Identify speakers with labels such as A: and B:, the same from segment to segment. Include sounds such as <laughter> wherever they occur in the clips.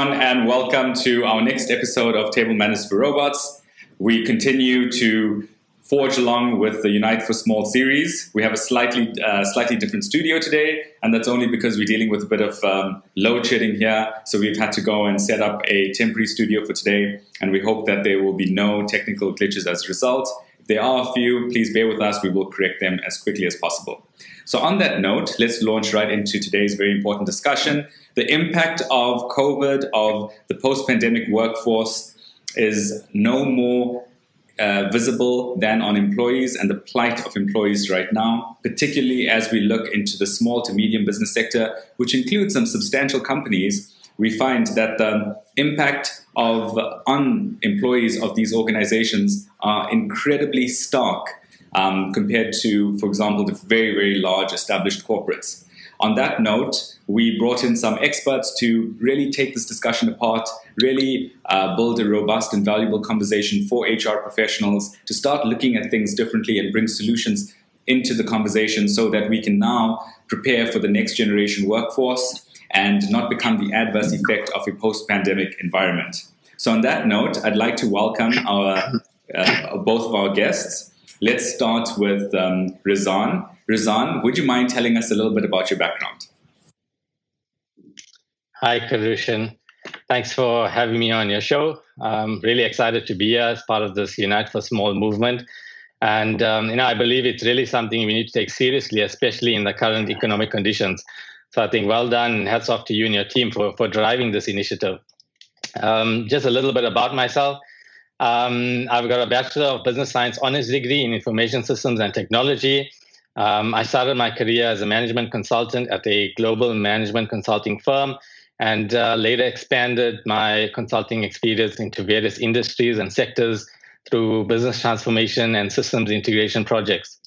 A: everyone, and welcome to our next episode of Table Manners for Robots. We continue to forge along with the Unite for Small series. We have a slightly uh, slightly different studio today, and that's only because we're dealing with a bit of um, load shedding here. So we've had to go and set up a temporary studio for today, and we hope that there will be no technical glitches as a result. If there are a few, please bear with us. We will correct them as quickly as possible. So on that note, let's launch right into today's very important discussion. The impact of COVID, of the post-pandemic workforce is no more uh, visible than on employees and the plight of employees right now, particularly as we look into the small to medium business sector, which includes some substantial companies. We find that the impact of on employees of these organizations are incredibly stark um, compared to, for example, the very, very large established corporates. On that note, we brought in some experts to really take this discussion apart, really uh, build a robust and valuable conversation for HR professionals to start looking at things differently and bring solutions into the conversation so that we can now prepare for the next generation workforce and not become the adverse effect of a post pandemic environment. So, on that note, I'd like to welcome our, uh, both of our guests. Let's start with um, Rizan. Rizan, would you mind telling us a little bit about your background?
B: Hi, Karushan. Thanks for having me on your show. I'm really excited to be here as part of this Unite for Small movement. And um, you know, I believe it's really something we need to take seriously, especially in the current economic conditions. So I think well done, hats off to you and your team for, for driving this initiative. Um, just a little bit about myself. Um, I've got a Bachelor of Business Science honors degree in Information Systems and Technology um, I started my career as a management consultant at a global management consulting firm and uh, later expanded my consulting experience into various industries and sectors through business transformation and systems integration projects.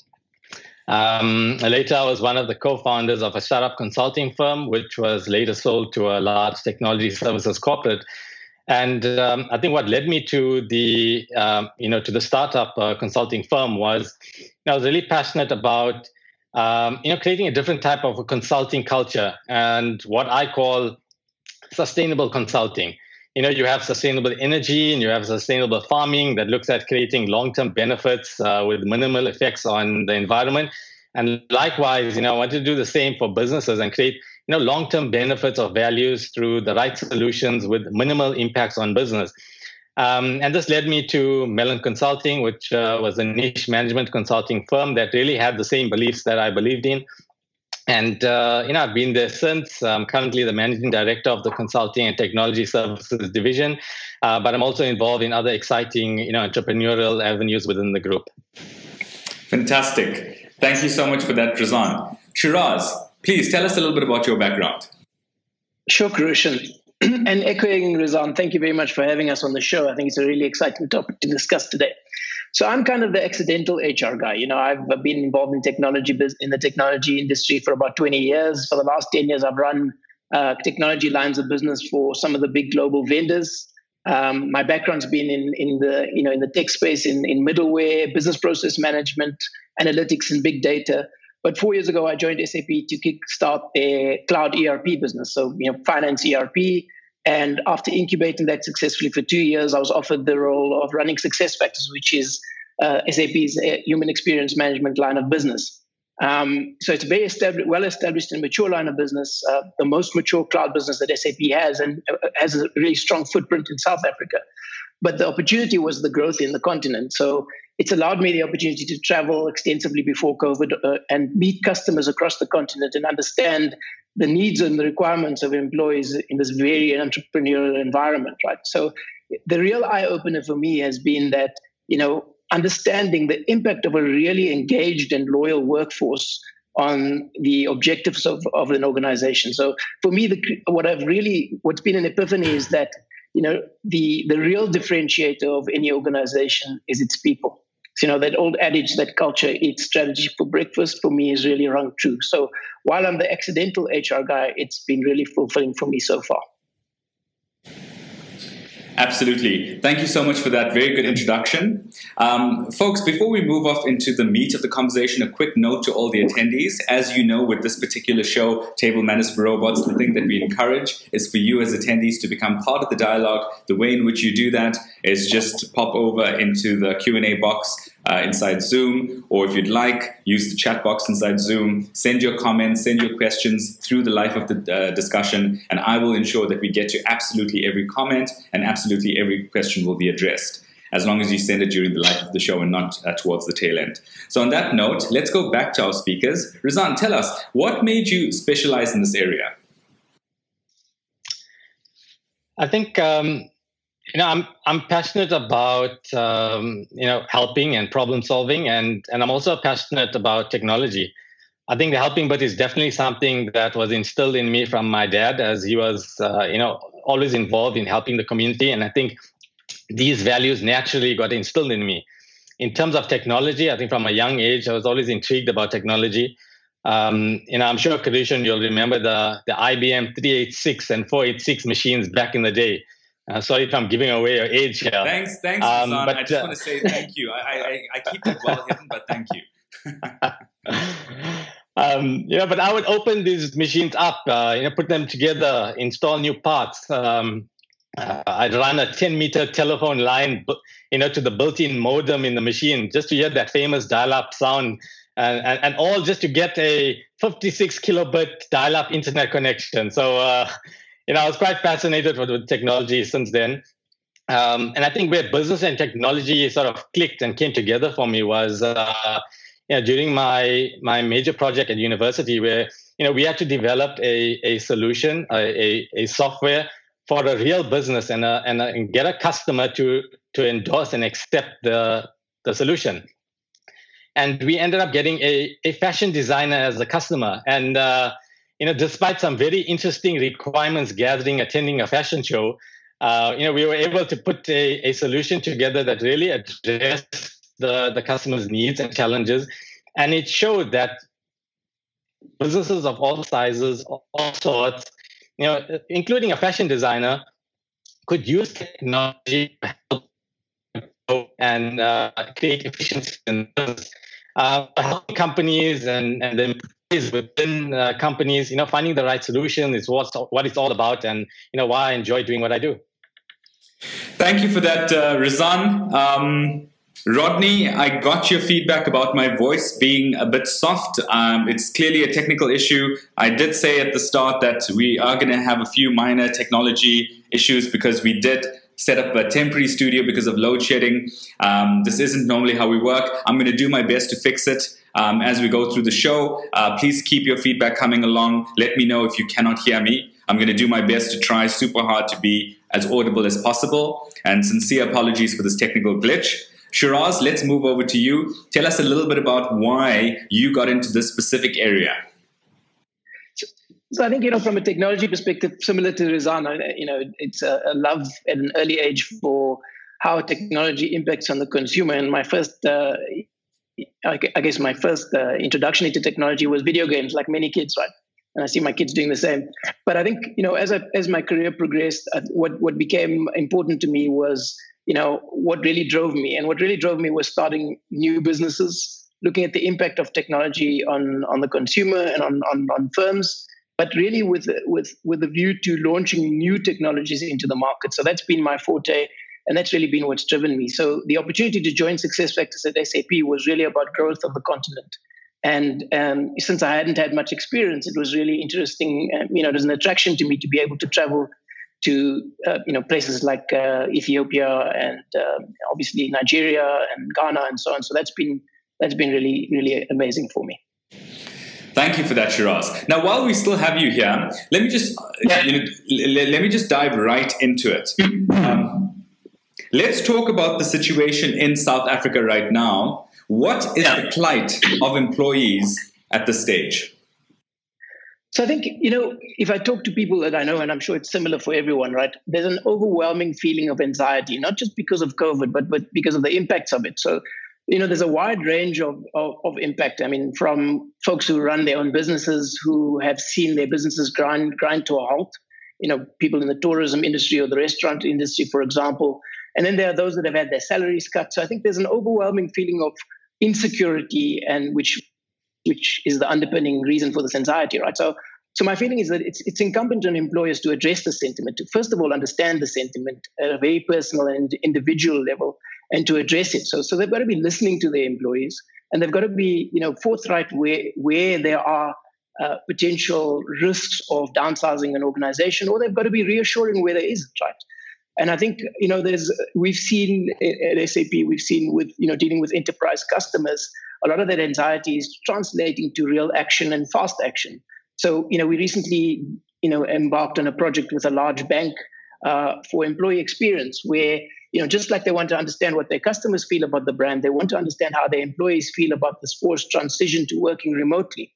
B: Um, later, I was one of the co founders of a startup consulting firm, which was later sold to a large technology services corporate and um, I think what led me to the um, you know to the startup uh, consulting firm was I was really passionate about um, you know creating a different type of a consulting culture and what I call sustainable consulting. You know, you have sustainable energy and you have sustainable farming that looks at creating long-term benefits uh, with minimal effects on the environment. And likewise, you know, I wanted to do the same for businesses and create you know long-term benefits or values through the right solutions with minimal impacts on business. Um, and this led me to Mellon Consulting, which uh, was a niche management consulting firm that really had the same beliefs that I believed in. And uh, you know, I've been there since. I'm currently the managing director of the consulting and technology services division, uh, but I'm also involved in other exciting, you know, entrepreneurial avenues within the group.
A: Fantastic! Thank you so much for that, Rizan. Shiraz, Please tell us a little bit about your background.
C: Sure, Karushan. <clears throat> and echoing Rizan, thank you very much for having us on the show. I think it's a really exciting topic to discuss today. So I'm kind of the accidental HR guy. You know, I've been involved in technology in the technology industry for about 20 years. For the last 10 years, I've run uh, technology lines of business for some of the big global vendors. Um, my background's been in in the you know in the tech space, in in middleware, business process management, analytics, and big data. But four years ago, I joined SAP to kickstart their cloud ERP business. So, you know, finance ERP. And after incubating that successfully for two years, I was offered the role of running SuccessFactors, which is uh, SAP's uh, human experience management line of business. Um, so it's a very established, well-established and mature line of business, uh, the most mature cloud business that SAP has, and uh, has a really strong footprint in South Africa. But the opportunity was the growth in the continent. So it's allowed me the opportunity to travel extensively before COVID uh, and meet customers across the continent and understand the needs and the requirements of employees in this very entrepreneurial environment, right? So the real eye opener for me has been that, you know, understanding the impact of a really engaged and loyal workforce on the objectives of, of an organization. So for me, the, what I've really, what's been an epiphany is that you know, the the real differentiator of any organization is its people. You know, that old adage that culture eats strategy for breakfast for me is really rung true. So while I'm the accidental HR guy, it's been really fulfilling for me so far.
A: Absolutely. Thank you so much for that very good introduction. Um, folks, before we move off into the meat of the conversation, a quick note to all the attendees. As you know, with this particular show, Table Manners for Robots, the thing that we encourage is for you as attendees to become part of the dialogue. The way in which you do that is just pop over into the Q&A box uh, inside Zoom, or if you'd like, use the chat box inside Zoom. Send your comments, send your questions through the life of the uh, discussion, and I will ensure that we get to absolutely every comment and absolutely every question will be addressed. As long as you send it during the life of the show and not uh, towards the tail end. So, on that note, let's go back to our speakers. Rizan, tell us what made you specialize in this area?
B: I think um, you know i'm i'm passionate about um, you know helping and problem solving and and i'm also passionate about technology. I think the helping bit is definitely something that was instilled in me from my dad as he was uh, you know always involved in helping the community and i think these values naturally got instilled in me. In terms of technology i think from a young age i was always intrigued about technology. Um, you know, I'm sure Kadishan, you'll remember the the IBM 386 and 486 machines back in the day. Uh, sorry if I'm giving away your age here.
A: Thanks, thanks, um, but, I just uh, want to say thank you. I, I, I keep it well hidden, but thank you. <laughs>
B: um, you know, but I would open these machines up, uh, you know, put them together, install new parts. Um, uh, I'd run a 10 meter telephone line, you know, to the built-in modem in the machine just to hear that famous dial-up sound, and, and, and all just to get a 56 kilobit dial-up internet connection. So uh, you know, I was quite fascinated with, with technology since then. Um, and I think where business and technology sort of clicked and came together for me was, uh, you know, during my my major project at university, where you know we had to develop a, a solution, a, a, a software for a real business, and a, and, a, and get a customer to to endorse and accept the the solution. And we ended up getting a, a fashion designer as a customer, and uh, you know, despite some very interesting requirements gathering, attending a fashion show, uh, you know, we were able to put a, a solution together that really addressed the, the customer's needs and challenges. And it showed that businesses of all sizes, all sorts, you know, including a fashion designer, could use technology to help and uh, create efficiency in business. Uh, companies and, and the is within uh, companies, you know, finding the right solution is what what it's all about, and you know why I enjoy doing what I do.
A: Thank you for that, uh, Rizan. Um, Rodney, I got your feedback about my voice being a bit soft. Um, it's clearly a technical issue. I did say at the start that we are going to have a few minor technology issues because we did set up a temporary studio because of load shedding. Um, this isn't normally how we work. I'm going to do my best to fix it um, as we go through the show. Uh, please keep your feedback coming along. Let me know if you cannot hear me. I'm going to do my best to try super hard to be as audible as possible. And sincere apologies for this technical glitch. Shiraz, let's move over to you. Tell us a little bit about why you got into this specific area.
C: So I think you know, from a technology perspective, similar to Rizan, you know, it's a, a, love at an early age for how technology impacts on the consumer. And my first, uh, I guess, my first uh, introduction into technology was video games, like many kids, right? And I see my kids doing the same. But I think you know, as I, as my career progressed, what what became important to me was you know what really drove me, and what really drove me was starting new businesses, looking at the impact of technology on on the consumer and on on, on firms but really with with with a view to launching new technologies into the market. So that's been my forte, and that's really been what's driven me. So the opportunity to join SuccessFactors at SAP was really about growth of the continent. And um, since I hadn't had much experience, it was really interesting. Um, you know, there's an attraction to me to be able to travel to uh, you know places like uh, Ethiopia and uh, obviously Nigeria and Ghana and so on. So that's been that's been really really amazing for me.
A: Thank you for that, Shiraz. Now, while we still have you here, let me just yeah. you know, let me just dive right into it. Um, let's talk about the situation in South Africa right now. What is yeah. the plight of employees at this stage?
C: So I think, you know, if I talk to people that I know, and I'm sure it's similar for everyone, right? There's an overwhelming feeling of anxiety, not just because of COVID, but, but because of the impacts of it. So, you know, there's a wide range of, of, of impact. I mean, from folks who run their own businesses who have seen their businesses grind, grind to a halt, you know, people in the tourism industry or the restaurant industry, for example. And then there are those that have had their salaries cut. So I think there's an overwhelming feeling of insecurity and which which is the underpinning reason for this anxiety, right? So, so my feeling is that it's it's incumbent on employers to address the sentiment, to first of all understand the sentiment at a very personal and individual level, and to address it. So, so they've got to be listening to their employees, and they've got to be, you know, forthright where where there are uh, potential risks of downsizing an organization, or they've got to be reassuring where there isn't, right? And I think you know, there's we've seen at SAP, we've seen with you know dealing with enterprise customers a lot of that anxiety is translating to real action and fast action. So, you know, we recently, you know, embarked on a project with a large bank uh, for employee experience where, you know, just like they want to understand what their customers feel about the brand, they want to understand how their employees feel about this forced transition to working remotely.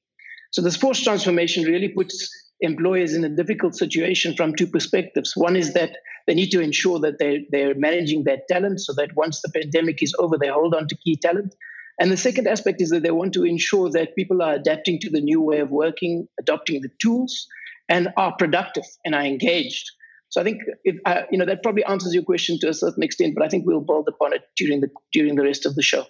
C: So this forced transformation really puts employers in a difficult situation from two perspectives. One is that they need to ensure that they're, they're managing their talent so that once the pandemic is over, they hold on to key talent. And the second aspect is that they want to ensure that people are adapting to the new way of working, adopting the tools, and are productive and are engaged. So I think if, uh, you know that probably answers your question to a certain extent, but I think we'll build upon it during the during the rest of the show.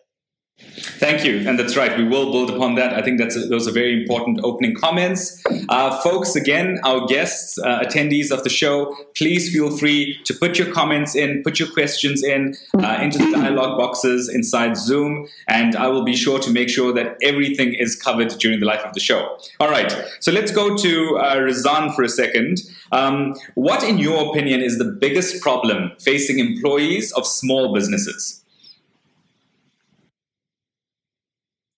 A: Thank you, and that's right. We will build upon that. I think that's those are very important opening comments, uh, folks. Again, our guests, uh, attendees of the show, please feel free to put your comments in, put your questions in uh, into the dialogue boxes inside Zoom, and I will be sure to make sure that everything is covered during the life of the show. All right, so let's go to uh, Rizan for a second. Um, what, in your opinion, is the biggest problem facing employees of small businesses?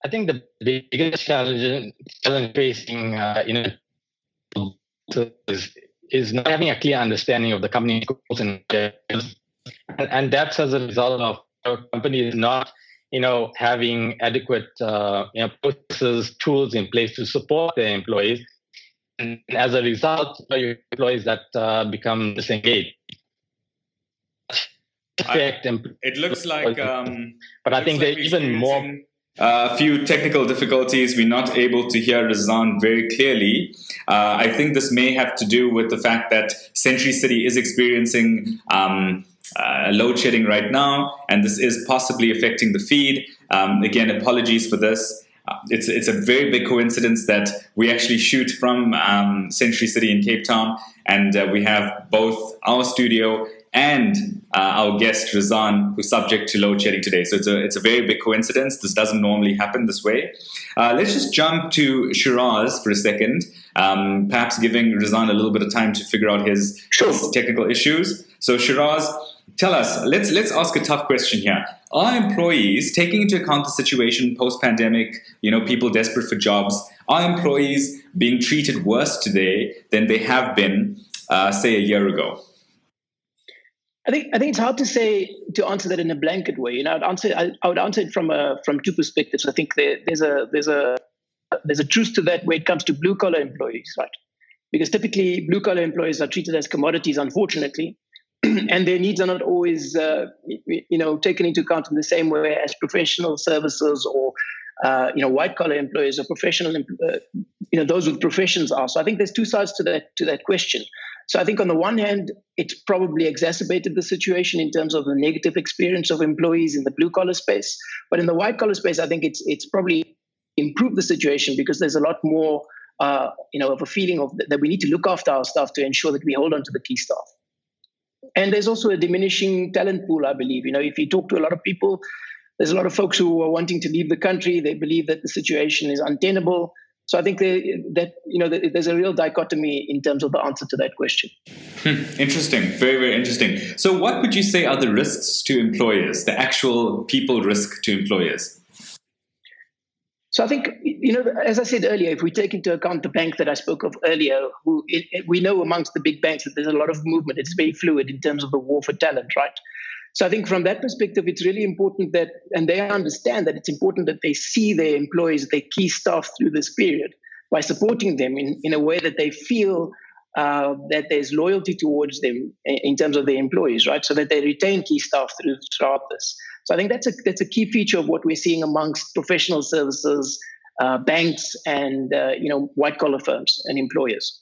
B: I think the biggest challenge, challenge facing uh, you know is, is not having a clear understanding of the company goals and and, that's as a result of our company not you know having adequate uh, you know processes tools in place to support their employees. And as a result your employees that uh, become disengaged.
A: I, it looks like um,
B: but i think they're even more
A: a few technical difficulties. We're not able to hear Rizan very clearly. Uh, I think this may have to do with the fact that Century City is experiencing um, uh, load shedding right now, and this is possibly affecting the feed. Um, again, apologies for this. Uh, it's, it's a very big coincidence that we actually shoot from um, Century City in Cape Town, and uh, we have both our studio and uh, our guest Rizan, who's subject to load shedding today. So it's a it's a very big coincidence. This doesn't normally happen this way. Uh, let's just jump to Shiraz for a second, um, perhaps giving Rizan a little bit of time to figure out his, sure. his technical issues. So Shiraz, tell us. Let's let's ask a tough question here. Are employees taking into account the situation post pandemic? You know, people desperate for jobs. Are employees being treated worse today than they have been, uh, say, a year ago?
C: I think I think it's hard to say to answer that in a blanket way. You know, I'd answer I, I would answer it from a from two perspectives. I think there, there's a there's a there's a truth to that when it comes to blue collar employees, right? Because typically blue collar employees are treated as commodities, unfortunately, <clears throat> and their needs are not always uh, you know taken into account in the same way as professional services or uh, you know white collar employees or professional uh, you know those with professions are. So I think there's two sides to that to that question. So I think on the one hand, it's probably exacerbated the situation in terms of the negative experience of employees in the blue collar space. But in the white collar space, I think it's it's probably improved the situation because there's a lot more, uh, you know, of a feeling of that we need to look after our staff to ensure that we hold on to the key staff. And there's also a diminishing talent pool, I believe. You know, if you talk to a lot of people, there's a lot of folks who are wanting to leave the country. They believe that the situation is untenable. So I think they, that you know there's a real dichotomy in terms of the answer to that question.
A: Hmm, interesting, very very interesting. So what would you say are the risks to employers, the actual people risk to employers?
C: So I think you know, as I said earlier, if we take into account the bank that I spoke of earlier, who it, it, we know amongst the big banks that there's a lot of movement. It's very fluid in terms of the war for talent, right? So I think from that perspective, it's really important that, and they understand that it's important that they see their employees, their key staff through this period, by supporting them in, in a way that they feel uh, that there's loyalty towards them in terms of their employees, right? So that they retain key staff through, throughout this. So I think that's a that's a key feature of what we're seeing amongst professional services, uh, banks, and uh, you know white collar firms and employers.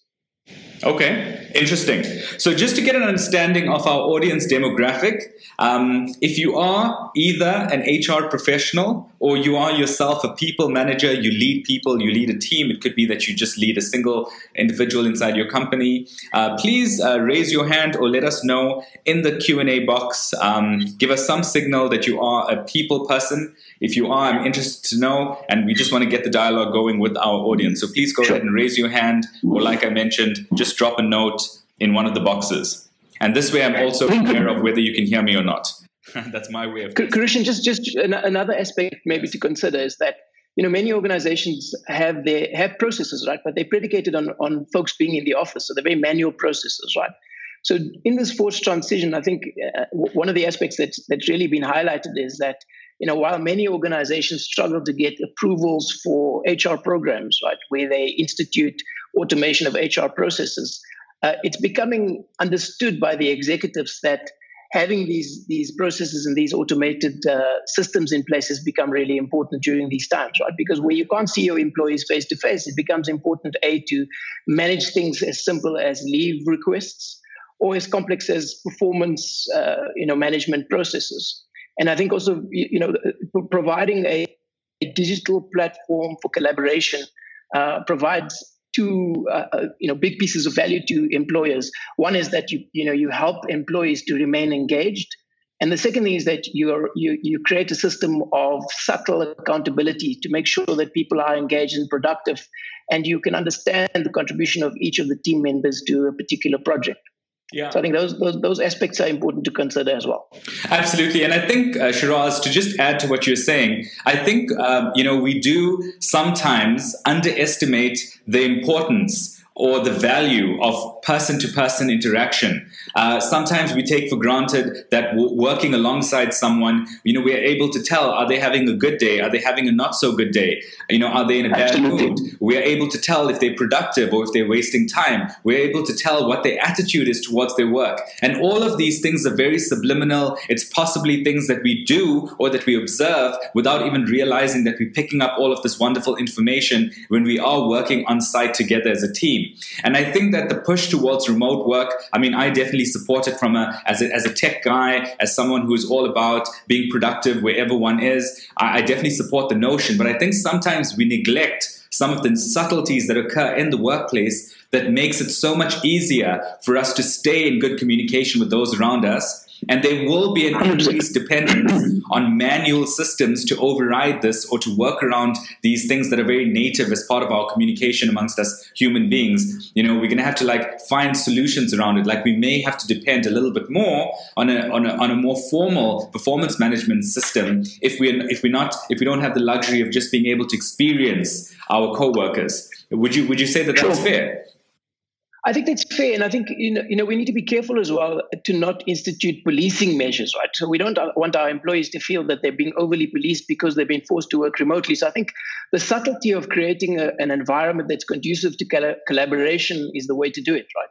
A: Okay, interesting. So, just to get an understanding of our audience demographic, um, if you are either an HR professional or you are yourself a people manager, you lead people, you lead a team, it could be that you just lead a single individual inside your company, uh, please uh, raise your hand or let us know in the Q&A box. Um, give us some signal that you are a people person. If you are, I'm interested to know, and we just want to get the dialogue going with our audience. So please go ahead and raise your hand, or like I mentioned, just drop a note in one of the boxes. And this way, I'm also aware of whether you can hear me or not. <laughs> That's my way of.
C: Christian, just just another aspect maybe to consider is that you know many organizations have their have processes right, but they're predicated on on folks being in the office, so they're very manual processes, right? So in this forced transition, I think uh, one of the aspects that's that's really been highlighted is that you know, while many organizations struggle to get approvals for HR programs, right, where they institute automation of HR processes, uh, it's becoming understood by the executives that having these these processes and these automated uh, systems in place has become really important during these times, right? Because where you can't see your employees face to face, it becomes important a to manage things as simple as leave requests or as complex as performance, uh, you know, management processes. And I think also, you know, providing a, a digital platform for collaboration uh, provides two, uh, uh, you know, big pieces of value to employers. One is that you, you know, you help employees to remain engaged. And the second thing is that you, you, you create a system of subtle accountability to make sure that people are engaged and productive, and you can understand the contribution of each of the team members to a particular project. Yeah. So I think those, those those aspects are important to consider as well.
A: Absolutely, and I think uh, Shiraz, to just add to what you're saying, I think um, you know we do sometimes underestimate the importance or the value of person to person interaction. Uh, sometimes we take for granted that w- working alongside someone, you know, we're able to tell are they having a good day? Are they having a not so good day? You know, are they in a bad Absolutely. mood? We're able to tell if they're productive or if they're wasting time. We're able to tell what their attitude is towards their work. And all of these things are very subliminal. It's possibly things that we do or that we observe without even realizing that we're picking up all of this wonderful information when we are working on site together as a team. And I think that the push towards remote work, I mean, I definitely support it from a as a, as a tech guy, as someone who is all about being productive wherever one is. I, I definitely support the notion, but I think sometimes we neglect some of the subtleties that occur in the workplace that makes it so much easier for us to stay in good communication with those around us and there will be an increased dependence <clears throat> on manual systems to override this or to work around these things that are very native as part of our communication amongst us human beings. You know, we're going to have to like find solutions around it. Like we may have to depend a little bit more on a, on a, on a more formal performance management system if we if we're not if we don't have the luxury of just being able to experience our coworkers. Would you would you say that that's fair?
C: I think that's fair, and I think you know, you know we need to be careful as well to not institute policing measures, right? So we don't uh, want our employees to feel that they're being overly policed because they've been forced to work remotely. So I think the subtlety of creating a, an environment that's conducive to collaboration is the way to do it, right?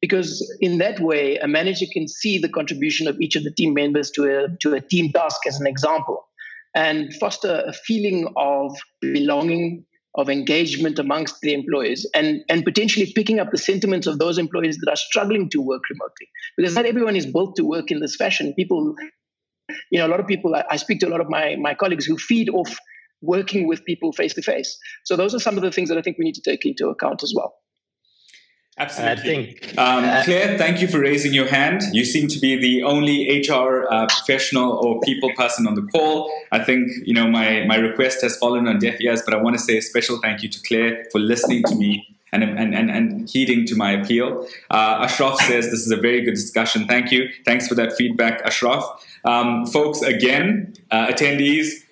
C: Because in that way, a manager can see the contribution of each of the team members to a to a team task as an example, and foster a feeling of belonging of engagement amongst the employees and, and potentially picking up the sentiments of those employees that are struggling to work remotely. Because not everyone is built to work in this fashion. People, you know, a lot of people, I, I speak to a lot of my, my colleagues who feed off working with people face to face. So those are some of the things that I think we need to take into account as well.
A: Absolutely. I think, um, uh, Claire, thank you for raising your hand. You seem to be the only HR uh, professional or people person on the call. I think you know my my request has fallen on deaf ears, but I want to say a special thank you to Claire for listening to me and and and, and heeding to my appeal. Uh, Ashraf says this is a very good discussion. Thank you. Thanks for that feedback, Ashraf. Um, folks, again, uh, attendees.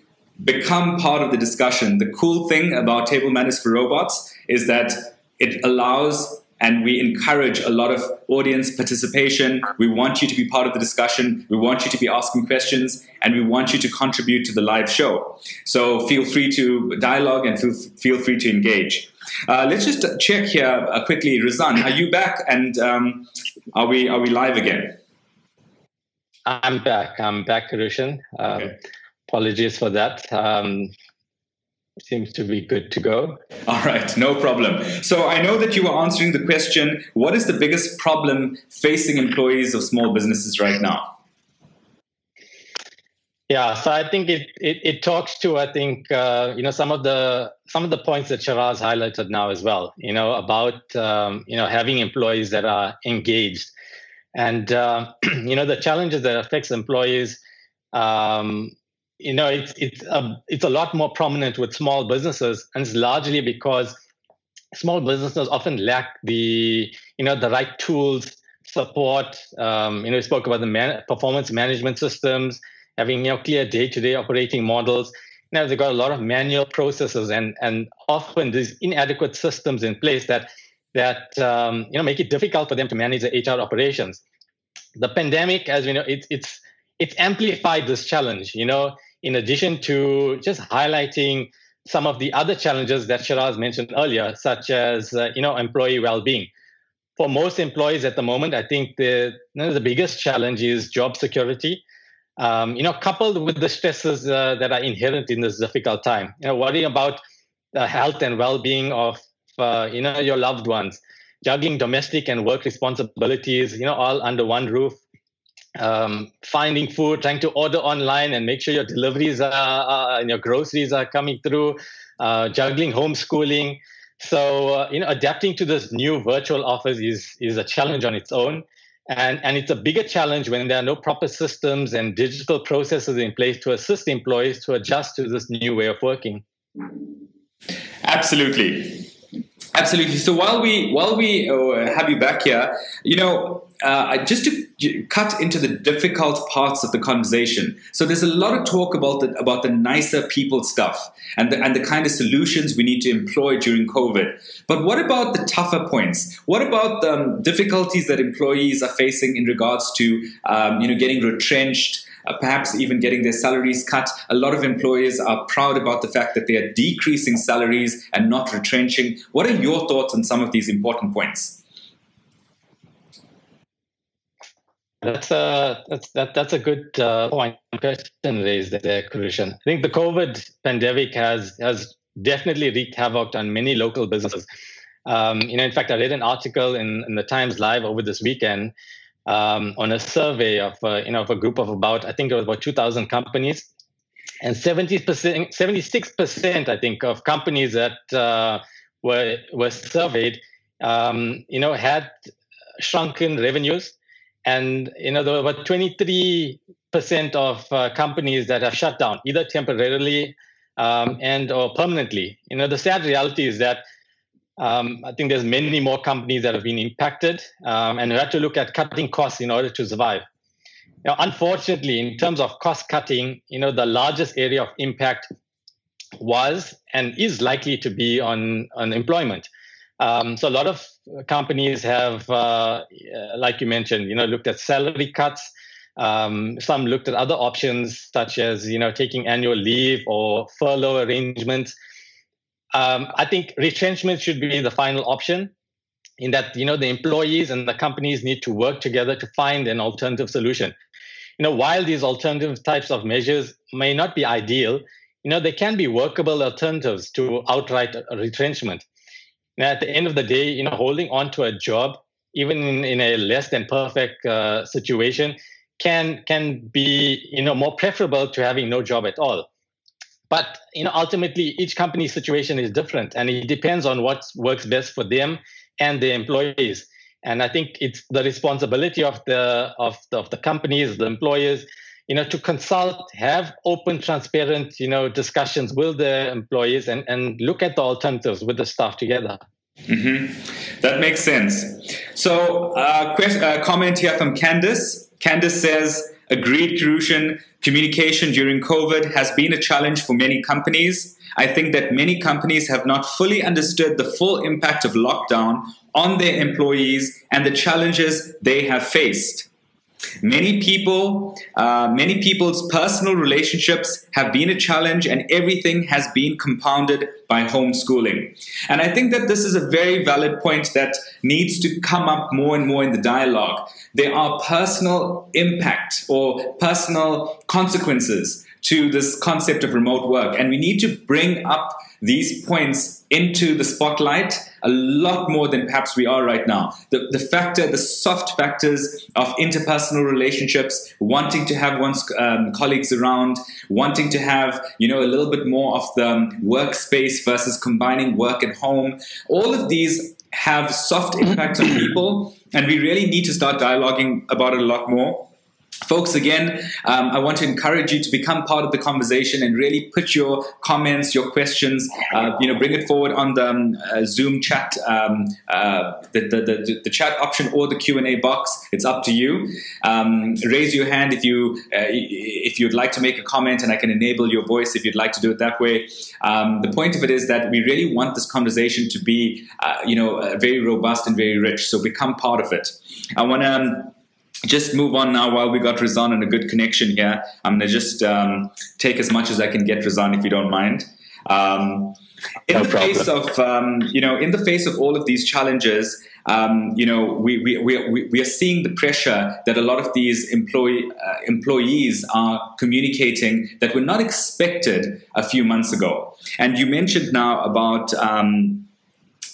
A: Become part of the discussion. The cool thing about Table Manners for Robots is that it allows and we encourage a lot of audience participation. We want you to be part of the discussion. We want you to be asking questions and we want you to contribute to the live show. So feel free to dialogue and feel, feel free to engage. Uh, let's just check here uh, quickly. Rizan, are you back? And um, are we are we live again?
B: I'm back. I'm back, Rushan. Um, okay. Apologies for that. Um, seems to be good to go.
A: All right, no problem. So I know that you were answering the question what is the biggest problem facing employees of small businesses right now?
B: Yeah, so I think it, it, it talks to I think uh, you know some of the some of the points that Shiraz highlighted now as well. You know about um, you know having employees that are engaged, and uh, <clears throat> you know the challenges that affects employees. Um, you know it's it's a, it's a lot more prominent with small businesses, and it's largely because small businesses often lack the you know the right tools, support. Um, you know, we spoke about the man- performance management systems having you know clear day-to-day operating models. Now they've got a lot of manual processes and and often these inadequate systems in place that that um, you know make it difficult for them to manage the HR operations. The pandemic, as we know, it's it's it's amplified this challenge. You know, in addition to just highlighting some of the other challenges that Shiraz mentioned earlier, such as uh, you know employee well-being. For most employees at the moment, I think the you know, the biggest challenge is job security um, you know, coupled with the stresses uh, that are inherent in this difficult time. You know, worrying about the health and well-being of uh, you know your loved ones, juggling domestic and work responsibilities, you know, all under one roof. Um, finding food, trying to order online and make sure your deliveries are, uh, and your groceries are coming through, uh, juggling homeschooling. So, uh, you know, adapting to this new virtual office is is a challenge on its own. And, and it's a bigger challenge when there are no proper systems and digital processes in place to assist employees to adjust to this new way of working.
A: Absolutely. Absolutely. So while we while we uh, have you back here, you know, uh, just to cut into the difficult parts of the conversation. So there's a lot of talk about the about the nicer people stuff and the, and the kind of solutions we need to employ during COVID. But what about the tougher points? What about the um, difficulties that employees are facing in regards to um, you know getting retrenched? Uh, perhaps even getting their salaries cut. A lot of employers are proud about the fact that they are decreasing salaries and not retrenching. What are your thoughts on some of these important points?
B: That's a that's that, that's a good uh, point question raised there, Krushan. I think the COVID pandemic has has definitely wreaked havoc on many local businesses. Um, you know, in fact, I read an article in, in the Times Live over this weekend um, on a survey of uh, you know of a group of about I think it was about 2,000 companies, and 70 percent, 76 percent I think of companies that uh, were were surveyed, um, you know, had shrunken revenues. And you know there were about 23 percent of uh, companies that have shut down either temporarily um, and or permanently. You know the sad reality is that um, i think there's many more companies that have been impacted um, and we have to look at cutting costs in order to survive now, unfortunately in terms of cost cutting you know the largest area of impact was and is likely to be on on employment um, so a lot of companies have, uh, like you mentioned, you know, looked at salary cuts. Um, some looked at other options such as you know taking annual leave or furlough arrangements. Um, I think retrenchment should be the final option. In that you know the employees and the companies need to work together to find an alternative solution. You know, while these alternative types of measures may not be ideal, you know, they can be workable alternatives to outright retrenchment. Now, at the end of the day, you know, holding on to a job, even in, in a less than perfect uh, situation, can can be you know more preferable to having no job at all. But you know, ultimately, each company's situation is different, and it depends on what works best for them and their employees. And I think it's the responsibility of the of the, of the companies, the employers, you know, to consult, have open, transparent, you know, discussions with the employees and, and look at the alternatives with the staff together.
A: Mm-hmm. That makes sense. So, uh, question, uh, comment here from Candice. Candice says, agreed, Krushan, communication during COVID has been a challenge for many companies. I think that many companies have not fully understood the full impact of lockdown on their employees and the challenges they have faced. Many people, uh, many people's personal relationships have been a challenge, and everything has been compounded by homeschooling. And I think that this is a very valid point that needs to come up more and more in the dialogue. There are personal impact or personal consequences to this concept of remote work, and we need to bring up these points into the spotlight a lot more than perhaps we are right now. The, the factor, the soft factors of interpersonal relationships, wanting to have one's um, colleagues around, wanting to have, you know, a little bit more of the workspace versus combining work and home. All of these have soft impacts on people, and we really need to start dialoguing about it a lot more. Folks, again, um, I want to encourage you to become part of the conversation and really put your comments, your questions, uh, you know, bring it forward on the um, uh, Zoom chat, um, uh, the, the, the, the, chat option or the Q and A box. It's up to you. Um, raise your hand if you uh, if you'd like to make a comment, and I can enable your voice if you'd like to do it that way. Um, the point of it is that we really want this conversation to be, uh, you know, uh, very robust and very rich. So become part of it. I want to um, just move on now while we got Rizan and a good connection here. I'm going to just um, take as much as I can get, Rizan, if you don't mind. Um, in no the problem. face of, um, you know, in the face of all of these challenges, um, you know, we, we, we, we are seeing the pressure that a lot of these employee, uh, employees are communicating that were not expected a few months ago. And you mentioned now about, um,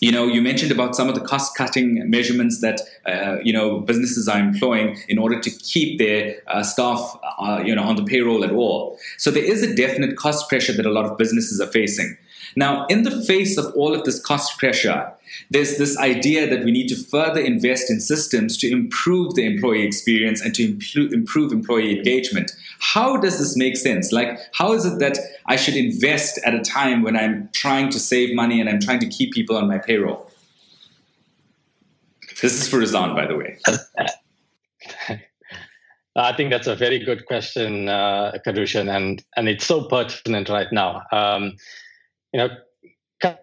A: you know, you mentioned about some of the cost-cutting measurements that uh, you know businesses are employing in order to keep their uh, staff, uh, you know, on the payroll at all. So there is a definite cost pressure that a lot of businesses are facing. Now, in the face of all of this cost pressure, there's this idea that we need to further invest in systems to improve the employee experience and to improve employee engagement. How does this make sense? Like, how is it that I should invest at a time when I'm trying to save money and I'm trying to keep people on my payroll? This is for Rizan, by the way. <laughs>
B: I think that's a very good question, uh, Kadushan, and and it's so pertinent right now. Um, you know,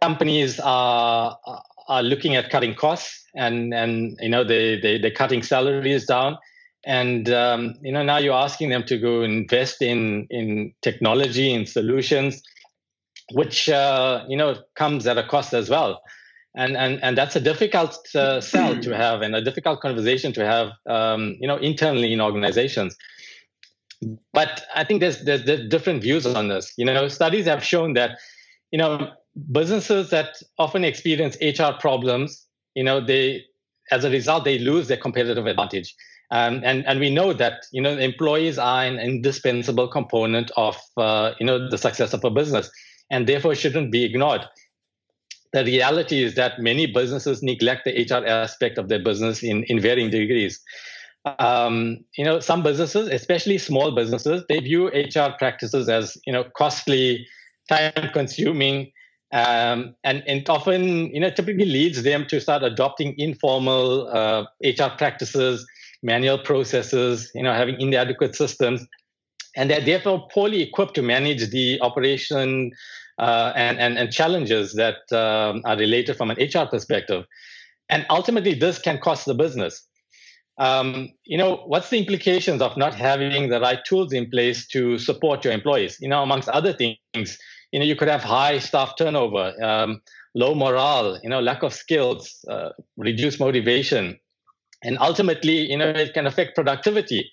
B: companies are are looking at cutting costs and and you know they, they they're cutting salaries down. And um, you know now you're asking them to go invest in in technology and solutions which uh, you know comes at a cost as well. And and and that's a difficult uh, sell to have and a difficult conversation to have um, you know internally in organizations. But i think there's, there's there's different views on this. You know studies have shown that you know businesses that often experience HR problems, you know, they as a result they lose their competitive advantage. Um, and and we know that you know employees are an indispensable component of uh, you know the success of a business, and therefore shouldn't be ignored. The reality is that many businesses neglect the HR aspect of their business in in varying degrees. Um, you know, some businesses, especially small businesses, they view HR practices as you know costly, time-consuming, um, and, and often, you know, typically leads them to start adopting informal uh, HR practices, manual processes, you know, having inadequate systems. And they're therefore poorly equipped to manage the operation uh, and, and, and challenges that um, are related from an HR perspective. And ultimately, this can cost the business. Um, you know, what's the implications of not having the right tools in place to support your employees? You know, amongst other things, you know you could have high staff turnover um, low morale you know lack of skills uh, reduced motivation and ultimately you know it can affect productivity.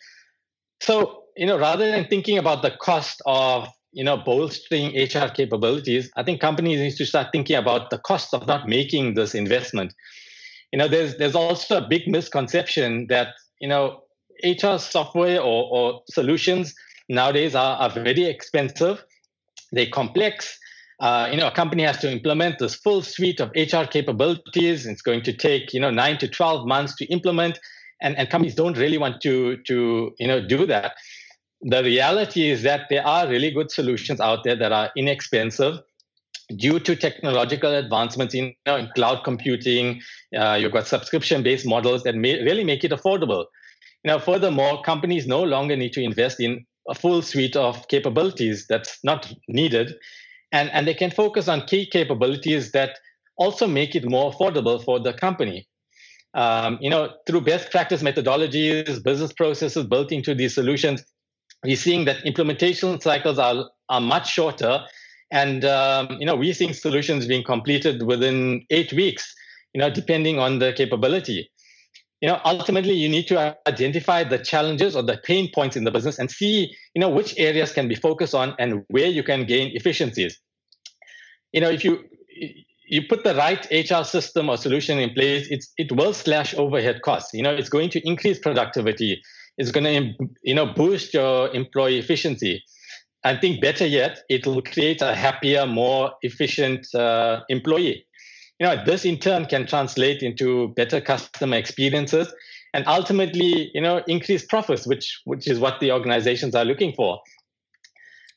B: So you know rather than thinking about the cost of you know bolstering hr capabilities i think companies need to start thinking about the cost of not making this investment. You know there's there's also a big misconception that you know hr software or, or solutions nowadays are, are very expensive they're complex. Uh, you know, a company has to implement this full suite of HR capabilities. It's going to take, you know, nine to 12 months to implement. And, and companies don't really want to, to, you know, do that. The reality is that there are really good solutions out there that are inexpensive due to technological advancements in, you know, in cloud computing. Uh, you've got subscription-based models that may really make it affordable. Know, furthermore, companies no longer need to invest in a full suite of capabilities that's not needed. And, and they can focus on key capabilities that also make it more affordable for the company. um, you know, through best practice methodologies, business processes built into these solutions, we're seeing that implementation cycles are, are much shorter. And, um, you know, we're seeing solutions being completed within eight weeks, you know, depending on the capability. You know, ultimately, you need to identify the challenges or the pain points in the business and see, you know, which areas can be focused on and where you can gain efficiencies. You know, if you you put the right HR system or solution in place, it's, it will slash overhead costs. You know, it's going to increase productivity. It's going to, you know, boost your employee efficiency. I think better yet, it will create a happier, more efficient uh, employee. You know, this in turn can translate into better customer experiences and ultimately, you know, increase profits, which which is what the organizations are looking for.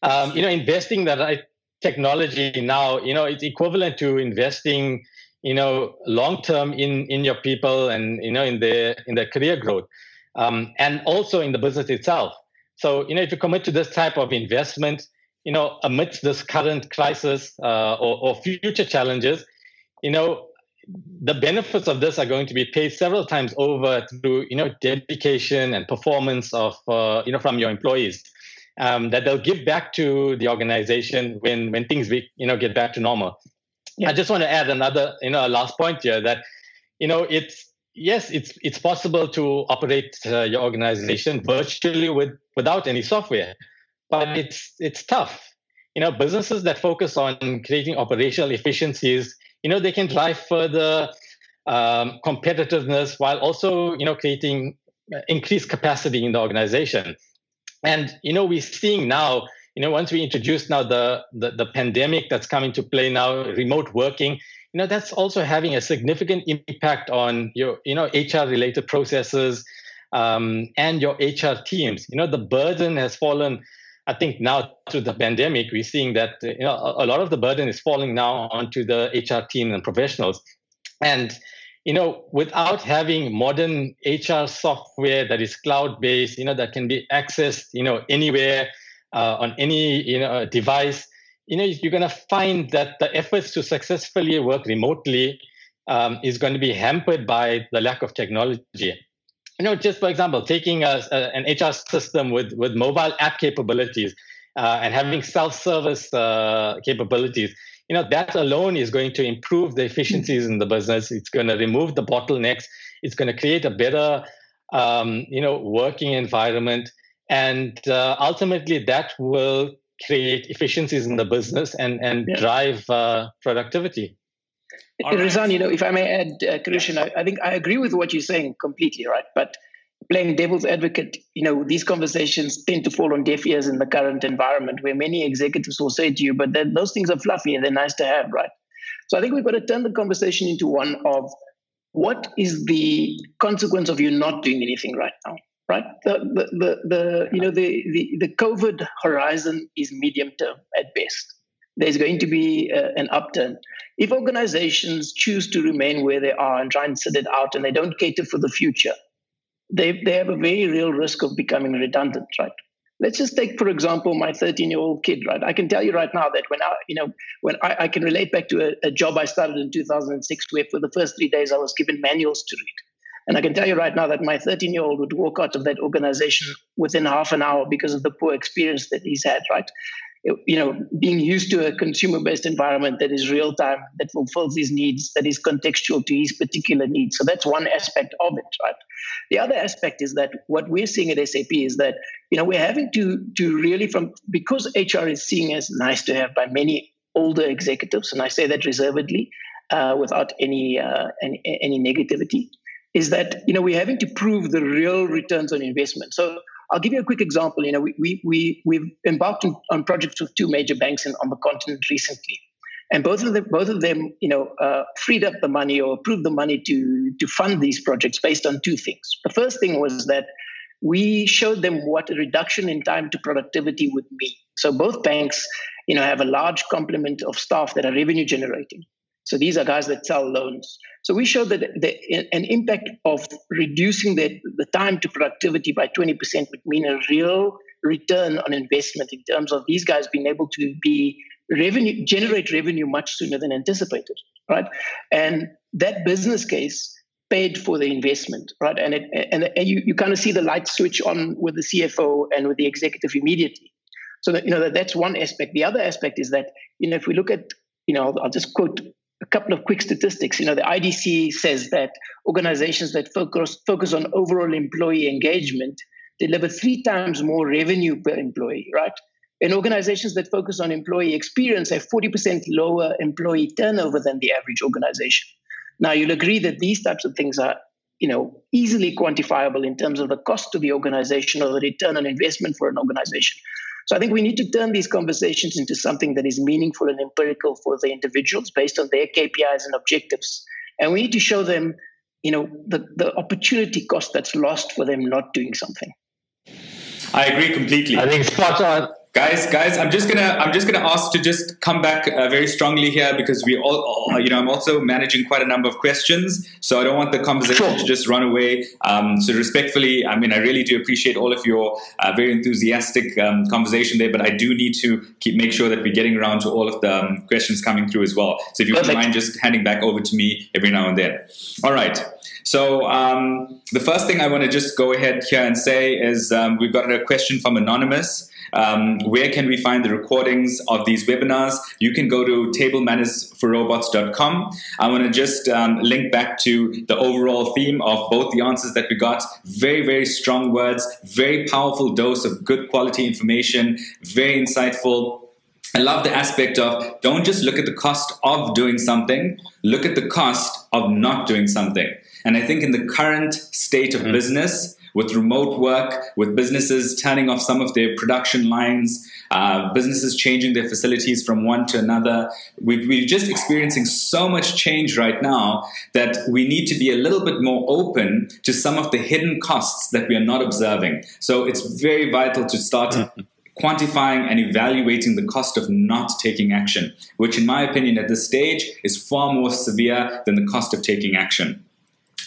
B: Um, you know, investing the right technology now, you know, it's equivalent to investing, you know, long term in in your people and you know in their in their career growth, um, and also in the business itself. So you know, if you commit to this type of investment, you know, amidst this current crisis uh, or, or future challenges, you know, the benefits of this are going to be paid several times over through you know dedication and performance of uh, you know from your employees um, that they'll give back to the organization when when things you know get back to normal. Yeah. I just want to add another you know last point here that you know it's yes it's it's possible to operate uh, your organization virtually with without any software, but it's it's tough. You know businesses that focus on creating operational efficiencies, you know they can drive further um, competitiveness while also you know creating uh, increased capacity in the organization. And you know we're seeing now you know once we introduce now the, the the, pandemic that's coming to play now remote working you know that's also having a significant impact on your you know hr related processes um, and your hr teams. You know the burden has fallen i think now through the pandemic we're seeing that you know a, lot of the burden is falling now onto the hr team and professionals and you know, without having modern HR software that is cloud-based, you know, that can be accessed, you know, anywhere uh, on any, you know, device, you know, you're going to find that the efforts to successfully work remotely um, is going to be hampered by the lack of technology. You know, just for example, taking a, a, an HR system with with mobile app capabilities uh, and having self-service uh, capabilities you know that alone is going to improve the efficiencies in the business. It's going to remove the bottlenecks. It's going to create a better um, you know working environment. And uh, ultimately that will create efficiencies in the business and and yeah. drive uh, productivity
C: right. Rizan, you know, if I may add, uh, Christian, I, I think I agree with what you're saying completely, right? But playing devil's advocate, you know, these conversations tend to fall on deaf ears in the current environment where many executives will say to you, but those things are fluffy and they're nice to have, right? So I think we've got to turn the conversation into one of what is the consequence of you not doing anything right now, right? The, the, the, the you know, the, the, the COVID horizon is medium term at best. There's going to be uh, an upturn. If organizations choose to remain where they are and try and sit it out and they don't cater for the future, they, they have a very real risk of becoming redundant, right? Let's just take, for example, my 13 year old kid, right? I can tell you right now that when I, you know, when I, I can relate back to a, a, job I started in 2006 where for the first three days I was given manuals to read. And I can tell you right now that my 13 year old would walk out of that organization within half an hour because of the poor experience that he's had, right? You know, being used to a consumer-based environment that is real-time, that fulfills his needs, that is contextual to his particular needs. So that's one aspect of it, right? The other aspect is that what we're seeing at SAP is that you know we're having to to really from because HR is seen as nice to have by many older executives, and I say that reservedly, uh, without any, uh, any any negativity, is that you know we're having to prove the real returns on investment. So I'll give you a quick example. You know, we, we, we, we've embarked on, projects with two major banks in, on the continent recently. And both of them, both of them, you know, uh, freed up the money or approved the money to to fund these projects based on two things. The first thing was that we showed them what a reduction in time to productivity would mean. So both banks, you know, have a large complement of staff that are revenue generating. So these are guys that sell loans. So we showed that the, an impact of reducing the, the time to productivity by 20% would mean a real return on investment in terms of these guys being able to be revenue generate revenue much sooner than anticipated, right? And that business case paid for the investment, right? And it, and, and you, you kind of see the light switch on with the CFO and with the executive immediately. So that, you know that, that's one aspect. The other aspect is that you know if we look at you know I'll just quote a couple of quick statistics. You know the IDC says that organizations that focus focus on overall employee engagement deliver three times more revenue per employee, right? And organizations that focus on employee experience have 40% lower employee turnover than the average organization. Now, you'll agree that these types of things are you know, easily quantifiable in terms of the cost to the organization or the return on investment for an organization. So I think we need to turn these conversations into something that is meaningful and empirical for the individuals based on their KPIs and objectives. And we need to show them, you know, the, the opportunity cost that's lost for them not doing something.
A: I agree completely.
B: I think spot on
A: guys guys i'm just gonna i'm just gonna ask to just come back uh, very strongly here because we all uh, you know i'm also managing quite a number of questions so i don't want the conversation sure. to just run away. Um, so respectfully i mean i really do appreciate all of your uh, very enthusiastic um, conversation there but i do need to keep make sure that we're getting around to all of the um, questions coming through as well. So if you wouldn't mind just handing back over to me every now and then. All right so um, the first thing I want to just go ahead here and say is um, we've got a question from Anonymous. Um, where can we find the recordings of these webinars? You can go to tablemannersforrobots.com. I want to just um, link back to the overall theme of both the answers that we got. Very, very strong words, very powerful dose of good quality information, very insightful. I love the aspect of don't just look at the cost of doing something, look at the cost of not doing something. And I think in the current state of mm. business, with remote work, with businesses turning off some of their production lines, uh, businesses changing their facilities from one to another. We, we're just experiencing so much change right now that we need to be a little bit more open to some of the hidden costs that we are not observing. So it's very vital to start. quantifying and evaluating the cost of not taking action, which, in my opinion, at this stage is far more severe than the cost of taking action.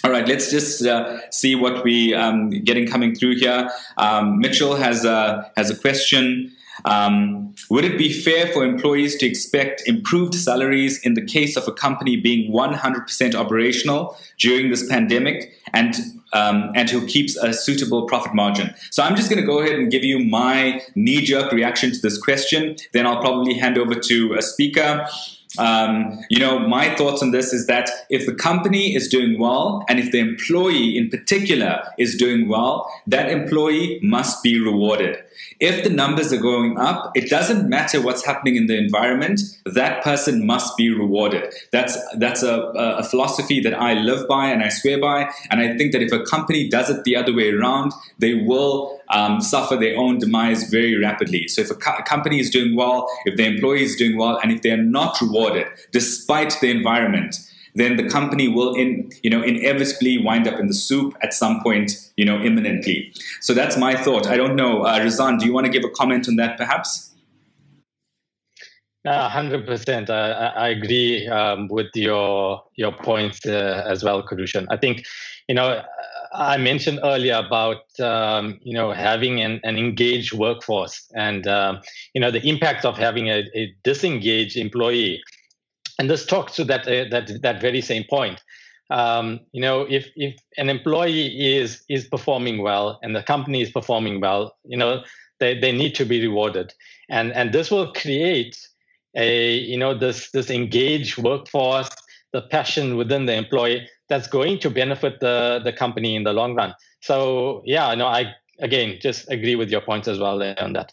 A: All right, let's just uh, see what we um, getting coming through here. Um, Mitchell has a has a question. Um, would it be fair for employees to expect improved salaries in the case of a company being 100% operational during this pandemic and um, and who keeps a suitable profit margin? So I'm just going to go ahead and give you my knee-jerk reaction to this question. Then I'll probably hand over to a speaker. Um, you know, my thoughts on this is that if the company is doing well and if the employee in particular is doing well, that employee must be rewarded. If the numbers are going up, it doesn't matter what's happening in the environment. That person must be rewarded. That's that's a, a philosophy that I live by and I swear by. And I think that if a company does it the other way around, they will um, suffer their own demise very rapidly. So if a, co- a company is doing well, if the employee is doing well, and if they're not rewarded despite the environment, then the company will in you know inevitably wind up in the soup at some point you know imminently. So that's my thought. I don't know. Uh, Rizan, do you want to give a comment on that perhaps?
B: Uh, 100% uh, I agree um, with your your points uh, as well Karushan. I think you know I mentioned earlier about um, you know having an, an engaged workforce and um, you know the impact of having a, a disengaged employee and this talks to that uh, that that very same point. Um, you know, if if an employee is is performing well and the company is performing well, you know, they, they need to be rewarded, and and this will create a you know this this engaged workforce, the passion within the employee that's going to benefit the the company in the long run. So yeah, no, I again just agree with your points as well on that.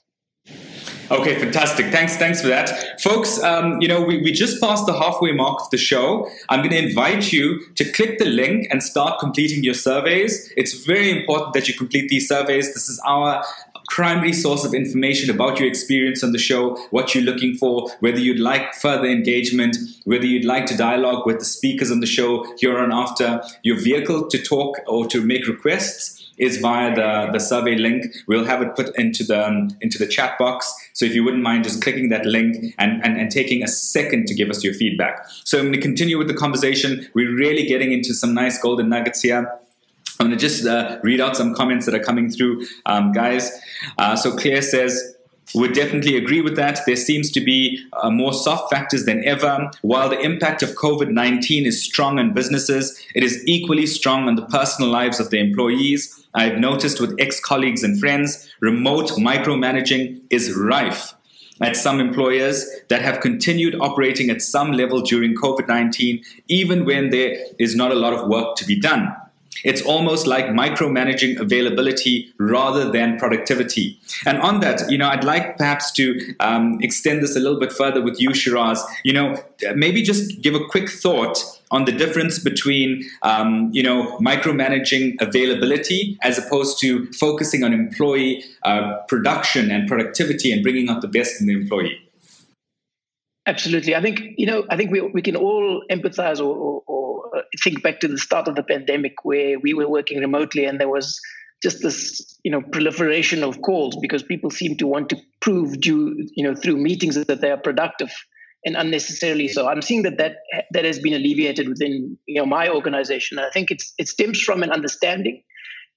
A: Okay, fantastic. Thanks, thanks for that, folks. Um, you know, we, we just passed the halfway mark of the show. I'm going to invite you to click the link and start completing your surveys. It's very important that you complete these surveys. This is our primary source of information about your experience on the show, what you're looking for, whether you'd like further engagement, whether you'd like to dialogue with the speakers on the show here on after, your vehicle to talk or to make requests is via the, the survey link. We'll have it put into the um, into the chat box. So if you wouldn't mind just clicking that link and, and, and taking a second to give us your feedback. So I'm going to continue with the conversation. We're really getting into some nice golden nuggets here. I'm going to just uh, read out some comments that are coming through, um, guys. Uh, so Claire says, would definitely agree with that. There seems to be uh, more soft factors than ever. While the impact of COVID 19 is strong on businesses, it is equally strong on the personal lives of the employees. I've noticed with ex colleagues and friends, remote micromanaging is rife at some employers that have continued operating at some level during COVID 19, even when there is not a lot of work to be done. It's almost like micromanaging availability rather than productivity. And on that, you know, I'd like perhaps to um, extend this a little bit further with you, Shiraz. You know, maybe just give a quick thought on the difference between, um, you know, micromanaging availability as opposed to focusing on employee uh, production and productivity and bringing out the best in the employee.
C: Absolutely. I think, you know, I think we, we can all empathize or, or, or, think back to the start of the pandemic where we were working remotely and there was just this, you know, proliferation of calls because people seem to want to prove due, you know, through meetings that they are productive and unnecessarily so. I'm seeing that that, that has been alleviated within, you know, my organization. I think it's, it stems from an understanding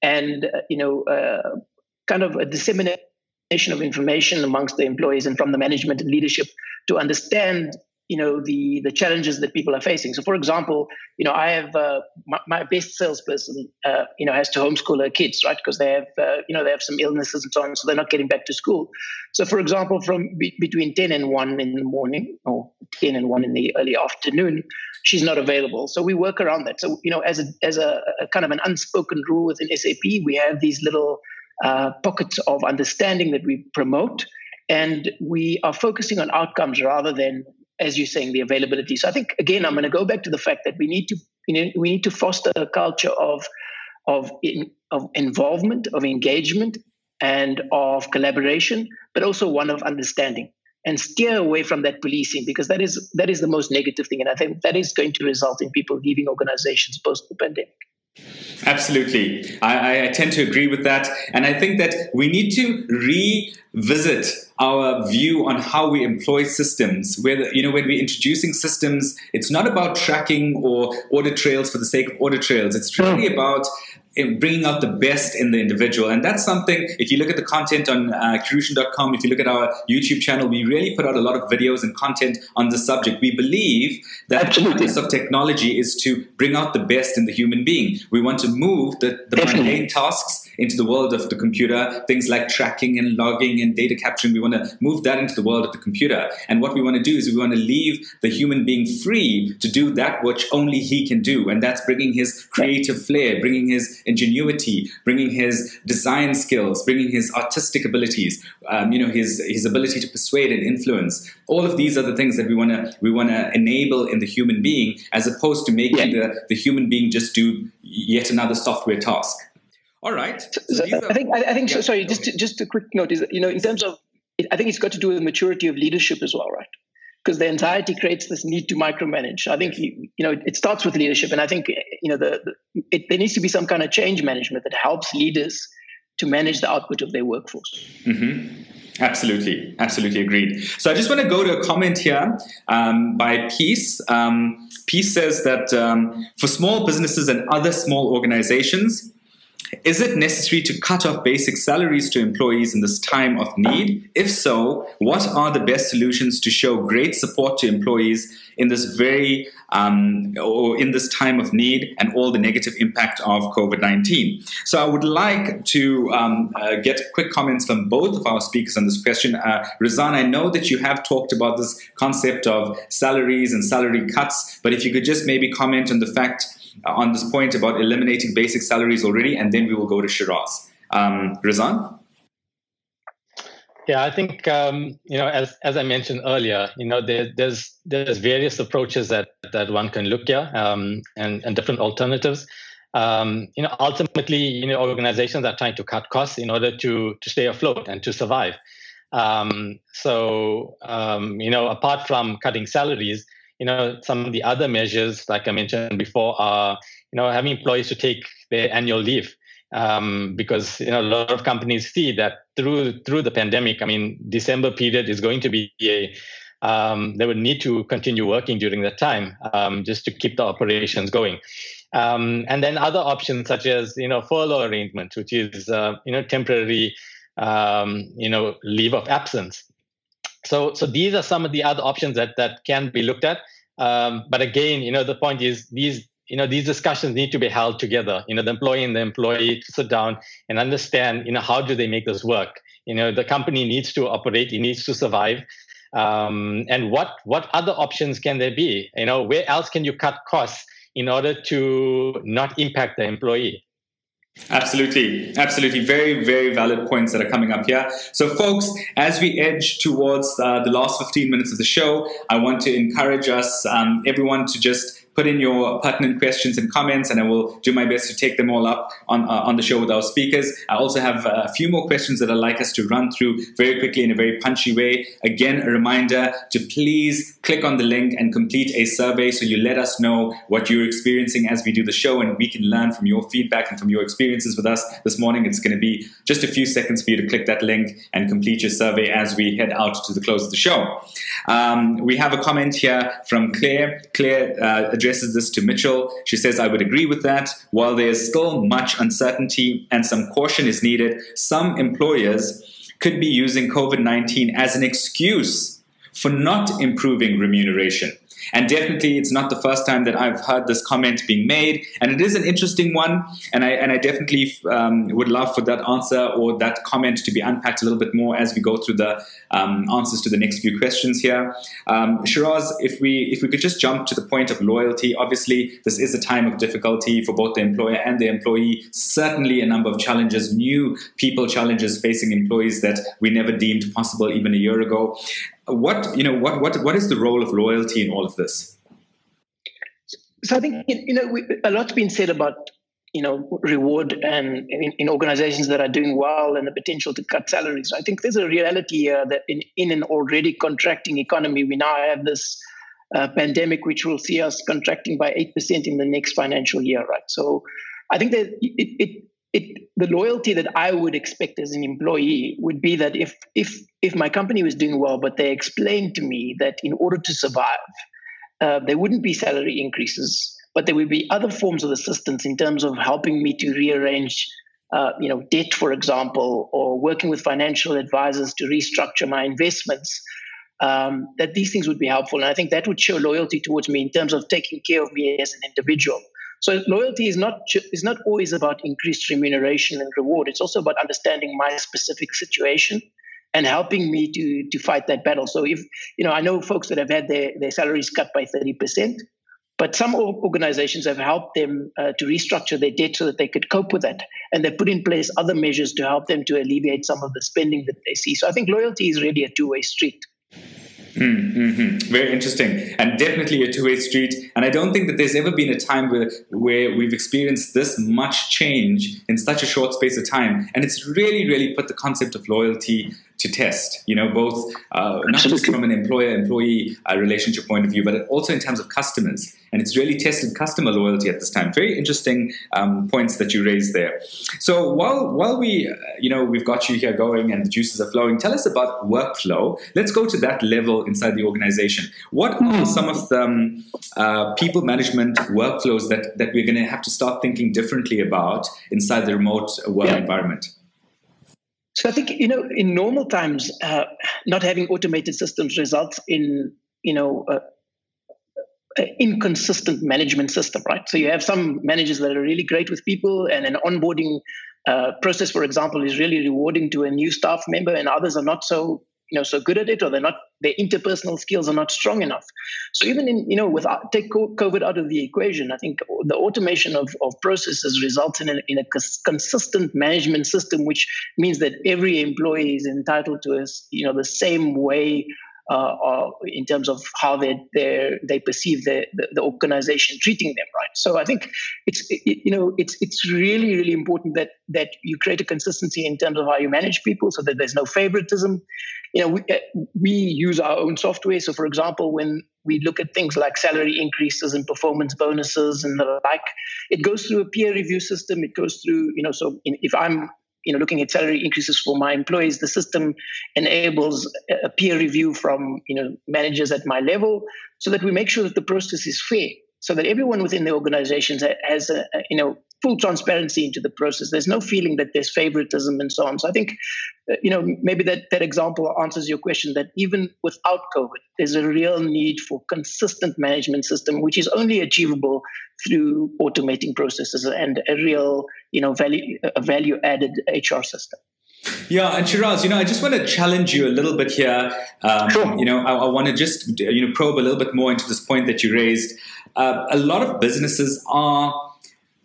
C: and, uh, you know, uh, kind of a dissemination of information amongst the employees and from the management and leadership to understand you know the the challenges that people are facing. So for example you know i have uh, my, my, best salesperson uh, you know has to homeschool her kids right? Because they have uh, you know they have some illnesses and so on so they're not getting back to school. So for example from be, between 10 and 1 in the morning or 10 and 1 in the early afternoon she's not available. So we work around that. So you know as a as a, a kind of an unspoken rule within SAP we have these little uh, pockets of understanding that we promote. And we are focusing on outcomes rather than, as you're saying, the availability. So I think again, I'm going to go back to the fact that we need to, you know, we need to foster a culture of of in, of involvement, of engagement, and of collaboration, but also one of understanding and steer away from that policing because that is that is the most negative thing and i think that is going to result in people leaving organizations post the pandemic
A: Absolutely. I, I, tend to agree with that. And I think that we need to revisit our view on how we employ systems. Where, you know, when we're introducing systems, it's not about tracking or audit trails for the sake of audit trails. It's really about bringing out the best in the individual. And that's something, if you look at the content on uh, Kirution.com, if you look at our YouTube channel, we really put out a lot of videos and content on the subject. We believe that Absolutely. the purpose of technology is to bring out the best in the human being. We want to move the, the mundane tasks into the world of the computer, things like tracking and logging and data capturing. We want to move that into the world of the computer. And what we want to do is we want to leave the human being free to do that which only he can do. And that's bringing his creative flair, bringing his ingenuity, bringing his design skills, bringing his artistic abilities, um, you know, his, his ability to persuade and influence. All of these are the things that we want to we want to enable in the human being, as opposed to making yeah. the, the human being just do yet another software task. All right.
C: So are, I think I, think yeah, so, sorry. Just to, just a quick note is that, you know in terms of I think it's got to do with maturity of leadership as well, right? Because the anxiety creates this need to micromanage. I think you, you know it starts with leadership, and I think you know the, the it, there needs to be some kind of change management that helps leaders to manage the output of their workforce.
A: Mm-hmm. Absolutely, absolutely agreed. So I just want to go to a comment here um, by Peace. Um, Peace says that um, for small businesses and other small organizations, is it necessary to cut off basic salaries to employees in this time of need? If so, what are the best solutions to show great support to employees in this very um, or in this time of need and all the negative impact of COVID 19? So, I would like to um, uh, get quick comments from both of our speakers on this question. Uh, Rizan, I know that you have talked about this concept of salaries and salary cuts, but if you could just maybe comment on the fact uh, on this point about eliminating basic salaries already, and then we will go to Shiraz. Um, Rizan?
B: Yeah, I think um, you know, as as I mentioned earlier, you know, there, there's there's various approaches that that one can look at, um, and and different alternatives. Um, you know, ultimately, you know, organizations are trying to cut costs in order to to stay afloat and to survive. Um, so, um, you know, apart from cutting salaries, you know, some of the other measures, like I mentioned before, are you know having employees to take their annual leave um, because you know a lot of companies see that through through the pandemic. I mean, December period is going to be a um, they would need to continue working during that time um, just to keep the operations going. Um, and then other options such as you know furlough arrangements, which is uh, you know temporary um, you know, leave of absence. So, so these are some of the other options that that can be looked at. Um, but again, you know, the point is these you know these discussions need to be held together. You know the employee and the employee sit down and understand you know how do they make this work? You know the company needs to operate it needs to survive. Um, and what what other options can there be? You know where else can you cut costs in order to not impact the employee
A: Absolutely. Absolutely. Very, very valid points that are coming up here. So, folks, as we edge towards uh, the last 15 minutes of the show, I want to encourage us, um, everyone, to just put in your pertinent questions and comments, and I will do my best to take them all up on uh, on the show with our speakers. I also have a few more questions that I'd like us to run through very quickly in a very punchy way. Again, a reminder to please click on the link and complete a survey so you let us know what you're experiencing as we do the show, and we can learn from your feedback and from your experiences with us this morning. It's going to be just a few seconds for you to click that link and complete your survey as we head out to the close of the show. Um, we have a comment here from Claire. Claire uh, addresses this to Mitchell. She says, I would agree with that. While there's still much uncertainty and some caution is needed, some employers could be using COVID 19 as an excuse for not improving remuneration. And definitely, it's not the first time that I've heard this comment being made, and it is an interesting one. And I and I definitely um, would love for that answer or that comment to be unpacked a little bit more as we go through the um, answers to the next few questions here. Um, Shiraz, if we if we could just jump to the point of loyalty. Obviously, this is a time of difficulty for both the employer and the employee. Certainly, a number of challenges, new people challenges facing employees that we never deemed possible even a year ago what you know what what what is the role of loyalty in all of this?
C: So i think you know we, a lot's been said about you know reward and in, in, organizations that are doing well and the potential to cut salaries. I think there's a reality here that in, in an already contracting economy we now have this uh, pandemic which will see us contracting by 8% in the next financial year right? So i think that it, it it, the loyalty that I would expect as an employee would be that if if if my company was doing well, but they explained to me that in order to survive, uh, there wouldn't be salary increases, but there would be other forms of assistance in terms of helping me to rearrange, uh, you know, debt, for example, or working with financial advisors to restructure my investments. Um, that these things would be helpful, and I think that would show loyalty towards me in terms of taking care of me as an individual. So loyalty is not is not always about increased remuneration and reward. It's also about understanding my specific situation and helping me to to fight that battle. So if you know, I know folks that have had their their salaries cut by thirty percent, but some organizations have helped them uh, to restructure their debt so that they could cope with that, and they put in place other measures to help them to alleviate some of the spending that they see. So I think loyalty is really a two way street.
A: Mm-hmm. Very interesting, and definitely a two-way street. And I don't think that there's ever been a time where where we've experienced this much change in such a short space of time. And it's really, really put the concept of loyalty to test, you know, both uh, not just from an employer-employee uh, relationship point of view, but also in terms of customers. And it's really tested customer loyalty at this time. Very interesting um, points that you raised there. So while while we, uh, you know, we've got you here going and the juices are flowing, tell us about workflow. Let's go to that level inside the organization. What are hmm. some of the um, uh, people management workflows that that we're going to have to start thinking differently about inside the remote work yeah. environment?
C: So I think you know, in normal times, uh, not having automated systems results in you know uh, inconsistent management system, right? So you have some managers that are really great with people, and an onboarding uh, process, for example, is really rewarding to a new staff member, and others are not so you know so good at it or they're not their interpersonal skills are not strong enough. So even in you know with uh, take covid out of the equation i think the automation of, of processes results in a, in a consistent management system which means that every employee is entitled to a, you know the same way uh, in terms of how they they perceive the, the, the organization treating them right? So i think it's it, you know it's it's really really important that that you create a consistency in terms of how you manage people so that there's no favoritism. You know we, uh, we use our own software. So for example when we look at things like salary increases and performance bonuses and the like it goes through a peer review system. It goes through you know so if i'm you know looking at salary increases for my employees the system enables a peer review from you know managers at my level so that we make sure that the process is fair so that everyone within the organizations has a, you know full transparency into the process. There's no feeling that there's favoritism and so on. So I think, uh, you know, maybe that, that example answers your question that even without COVID, there's a real need for consistent management system, which is only achievable through automating processes and a real, you know, value, a value added HR system.
A: Yeah, and Shiraz, you know, I just want to challenge you a little bit here. Um, sure. You know, I, I want to just you know probe a little bit more into this point that you raised. Uh, a lot of businesses are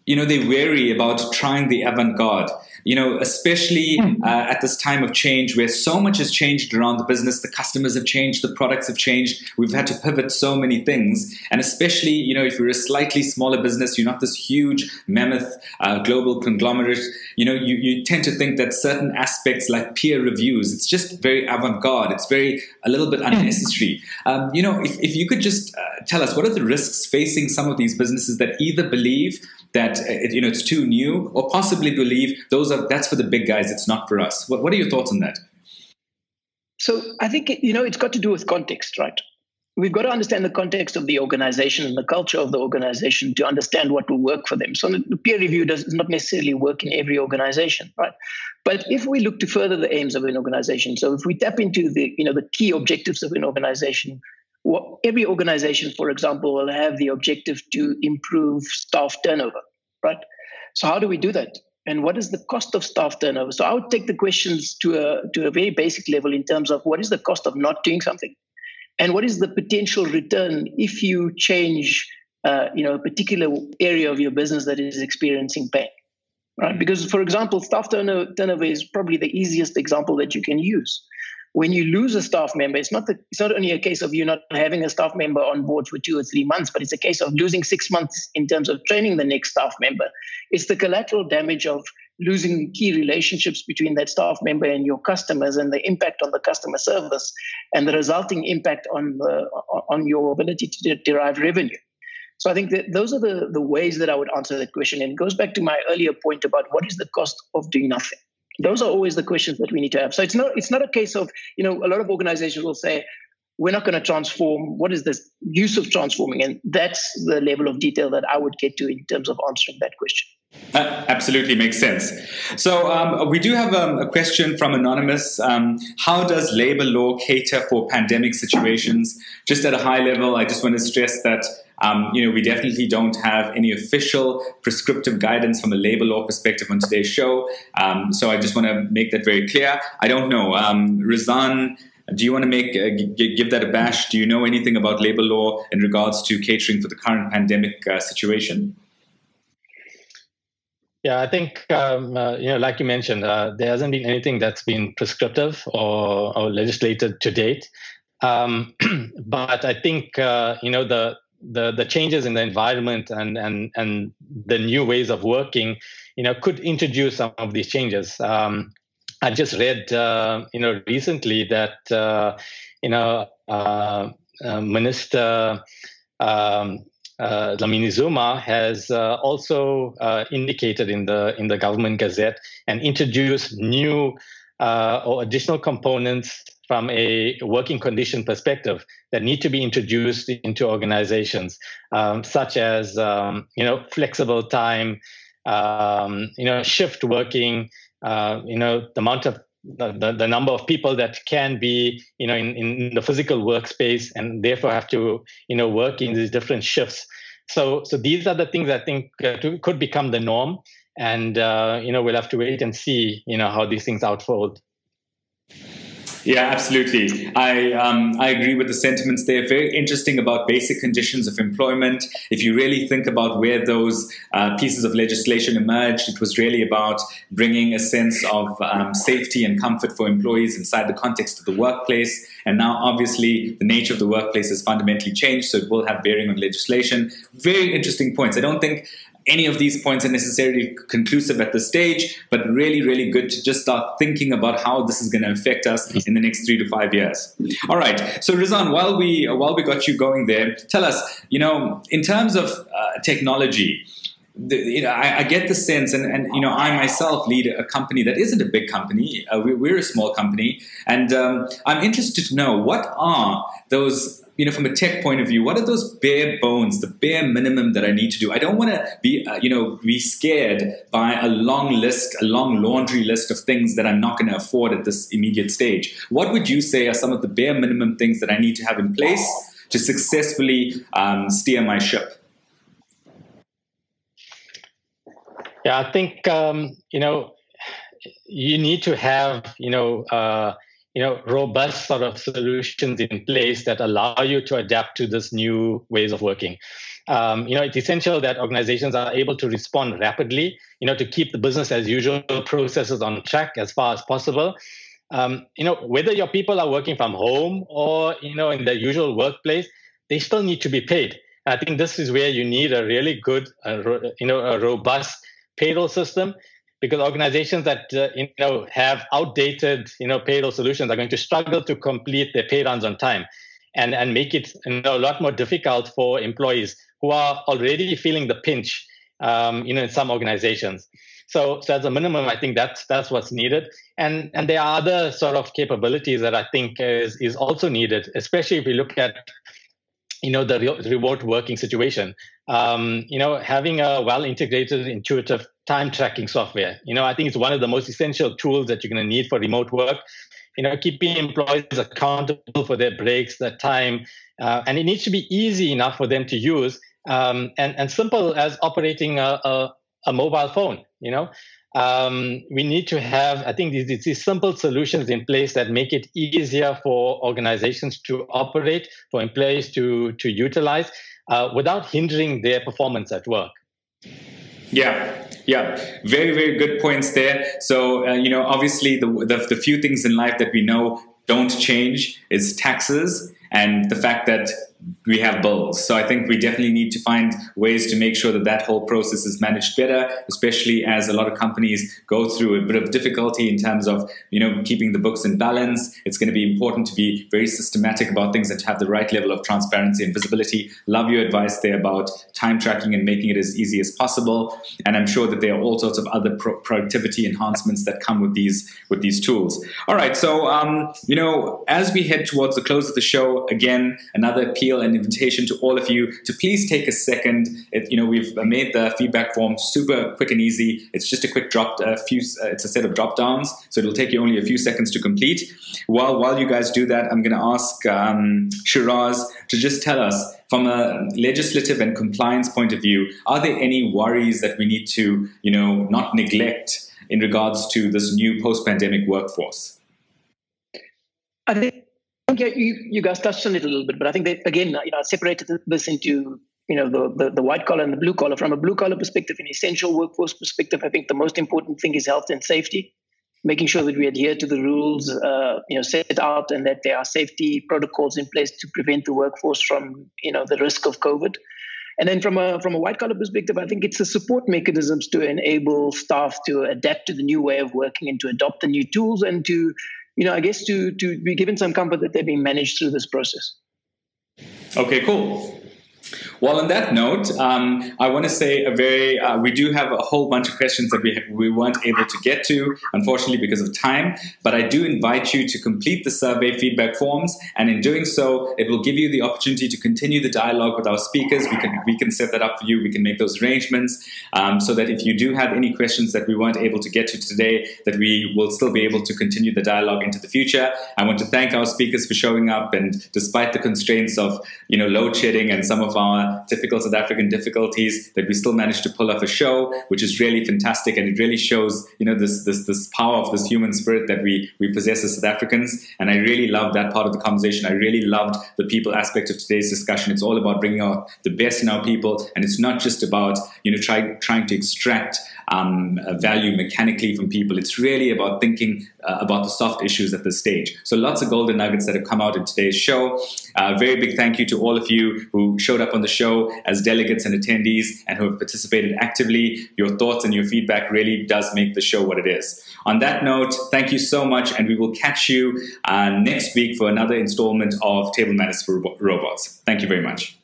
A: you know, they're wary about trying the avant garde you know, especially hmm. uh, at this time of change where so much has changed around the business, the customers have changed, the products have changed. We've had to pivot so many things. And especially, you know, if you're a slightly smaller business, you're not this huge mammoth uh, global conglomerate, you know, you, you tend to think that certain aspects like peer reviews, it's just very avant garde. It's very, a little bit hmm. unnecessary. Um, you know, if, if you could just uh, tell us what are the risks facing some of these businesses that either believe that uh, it, you know it's too new or possibly believe those are that's for the big guys. It's not for us. What, what are your thoughts on that?
C: So I think you know it's got to do with context, right? We've got to understand the context of the organization and the culture of the organization to understand what will work for them. So the peer review does not necessarily work in every organization, right? But if we look to further the aims of an organization, so if we tap into the you know the key objectives of an organization, every organization, for example, will have the objective to improve staff turnover, right? So how do we do that? And what is the cost of staff turnover? So I would take the questions to a to a very basic level in terms of what is the cost of not doing something, and what is the potential return if you change, uh, you know, a particular area of your business that is experiencing pain, right? Because, for example, staff turnover, turnover is probably the easiest example that you can use when you lose a staff member, it's not the, it's not only a case of you not having a staff member on board for two or three months, but it's a case of losing six months in terms of training the next staff member. It's the collateral damage of losing key relationships between that staff member and your customers, and the impact on the customer service, and the resulting impact on the on your ability to derive revenue. So I think that those are the, the ways that I would answer that question. And it goes back to my earlier point about what is the cost of doing nothing those are always the questions that we need to have. So it's not it's not a case of you know a lot of organizations will say we're not going to transform. What is the use of transforming? And that's the level of detail that i would get to in terms of answering that question
A: that absolutely makes sense. So um, we do have um, a question from anonymous. Um, how does labor law cater for pandemic situations? Just at a high level, I just want to stress that um, you know, we definitely don't have any official prescriptive guidance from a labor law perspective on today's show. Um, so I just want to make that very clear. I don't know. Um, Rizan, do you want to make uh, g- give that a bash? Do you know anything about labor law in regards to catering for the current pandemic uh, situation?
B: Yeah, I think um, uh, you know, like you mentioned, uh, there hasn't been anything that's been prescriptive or, or legislated to date. Um, <clears throat> but I think uh, you know the the the changes in the environment and and and the new ways of working, you know, could introduce some of these changes. Um, I just read, uh, you know, recently that uh, you know uh, Minister um, uh, Dlamini Zuma has uh, also indicated in the in the government gazette and introduced new or additional components from a working condition perspective that need to be introduced into organizations, um, such as um, you know flexible time, um, you know shift working, uh, you know the amount of the, the, number of people that can be you know in, in the physical workspace and therefore have to you know work in these different shifts. So so these are the things I think uh, to, could become the norm, and uh, you know we'll have to wait and see you know how these things unfold.
A: Yeah, absolutely. I um, I agree with the sentiments there. Very interesting about basic conditions of employment. If you really think about where those uh, pieces of legislation emerged, it was really about bringing a sense of um, safety and comfort for employees inside the context of the workplace. And now, obviously, the nature of the workplace has fundamentally changed, so it will have bearing on legislation. Very interesting points. I don't think any of these points are necessarily conclusive at this stage, but really, really good to just start thinking about how this is going to affect us in the next three to five years. All right. So, Rizan, while we while we got you going there, tell us, you know, in terms of uh, technology. The, you know, I, I, get the sense, and, and you know, I myself lead a company that isn't a big company. Uh, we, are a small company, and um, I'm interested to know what are those you know, from a tech point of view, what are those bare bones, the bare minimum that I need to do? I don't want to be, uh, you know, be scared by a long list, a long laundry list of things that I'm not going to afford at this immediate stage. What would you say are some of the bare minimum things that I need to have in place to successfully um, steer my ship?
B: Yeah, I think um, you know you need to have you know uh, you know robust sort of solutions in place that allow you to adapt to this new ways of working. Um, you know, it's essential that organizations are able to respond rapidly. You know, to keep the business as usual processes on track as far as possible. Um, you know, whether your people are working from home or you know in their usual workplace, they still need to be paid. I think this is where you need a really good, uh, you know, a robust payroll system because organizations that uh, you know have outdated you know payroll solutions are going to struggle to complete their pay runs on time and and make it you know, a lot more difficult for employees who are already feeling the pinch um, you know in some organizations. So so as a minimum i think that's that's what's needed. And and there are other sort of capabilities that i think is is also needed especially if we look at you know the re- remote working situation. Um, you know having a well integrated intuitive time tracking software. You know i think it's one of the most essential tools that you're going to need for remote work. You know keeping employees accountable for their breaks their time uh, and it needs to be easy enough for them to use um, and, and simple as operating a, a, a mobile phone you know? Um, we need to have, I think, these, these simple solutions in place that make it easier for organizations to operate, for employees to to utilize, uh, without hindering their performance at work.
A: Yeah, yeah, very very good points there. So uh, you know, obviously, the, the the few things in life that we know don't change is taxes and the fact that we have bills. So I think we definitely need to find ways to make sure that that whole process is managed better, especially as a lot of companies go through a bit of difficulty in terms of you know keeping the books in balance. It's going to be important to be very systematic about things and to have the right level of transparency and visibility. Love your advice there about time tracking and making it as easy as possible. And I'm sure that there are all sorts of other pro- productivity enhancements that come with these with these tools. All right, so um, you know as we head towards the close of the show, again another appeal and invitation to all of you to please take a second. It, you know, we've made the feedback form super quick and easy. It's just a quick drop, a few. Uh, it's a set of drop downs, so it'll take you only a few seconds to complete. While while you guys do that, I'm going to ask um, Shiraz to just tell us from a legislative and compliance point of view, are there any worries that we need to, you know, not neglect in regards to this new post-pandemic workforce?
C: I think think you, you guys touched on it a little bit, but I think that again, you know, I separated this into you know the, the, the white collar and the blue collar. From a blue collar perspective, an essential workforce perspective, I think the most important thing is health and safety, making sure that we adhere to the rules uh, you know set out and that there are safety protocols in place to prevent the workforce from you know the risk of COVID. And then from a from a white collar perspective, I think it's the support mechanisms to enable staff to adapt to the new way of working and to adopt the new tools and to you know, I guess to to be given some comfort that they're being managed through this process.
A: Okay, cool. Well, on that note, um, I want to say a very, uh, we do have a whole bunch of questions that we, we weren't able to get to, unfortunately, because of time. But I do invite you to complete the survey feedback forms. And in doing so, it will give you the opportunity to continue the dialogue with our speakers. We can, we can set that up for you. We can make those arrangements um, so that if you do have any questions that we weren't able to get to today, that we will still be able to continue the dialogue into the future. I want to thank our speakers for showing up. And despite the constraints of, you know, load shedding and some of our typical South African difficulties that we still managed to pull off a show, which is really fantastic, and it really shows you know this this this power of this human spirit that we we possess as South Africans. And I really loved that part of the conversation. I really loved the people aspect of today's discussion. It's all about bringing out the best in our people, and it's not just about you know trying trying to extract um, value mechanically from people. It's really about thinking uh, about the soft issues at this stage. So lots of golden nuggets that have come out in today's show. Uh, very big thank you to all of you who showed up on the show as delegates and attendees and who have participated actively. Your thoughts and your feedback really does make the show what it is. On that note, thank you so much, and we will catch you uh, next week for another installment of Table Manners for Robots. Thank you very much.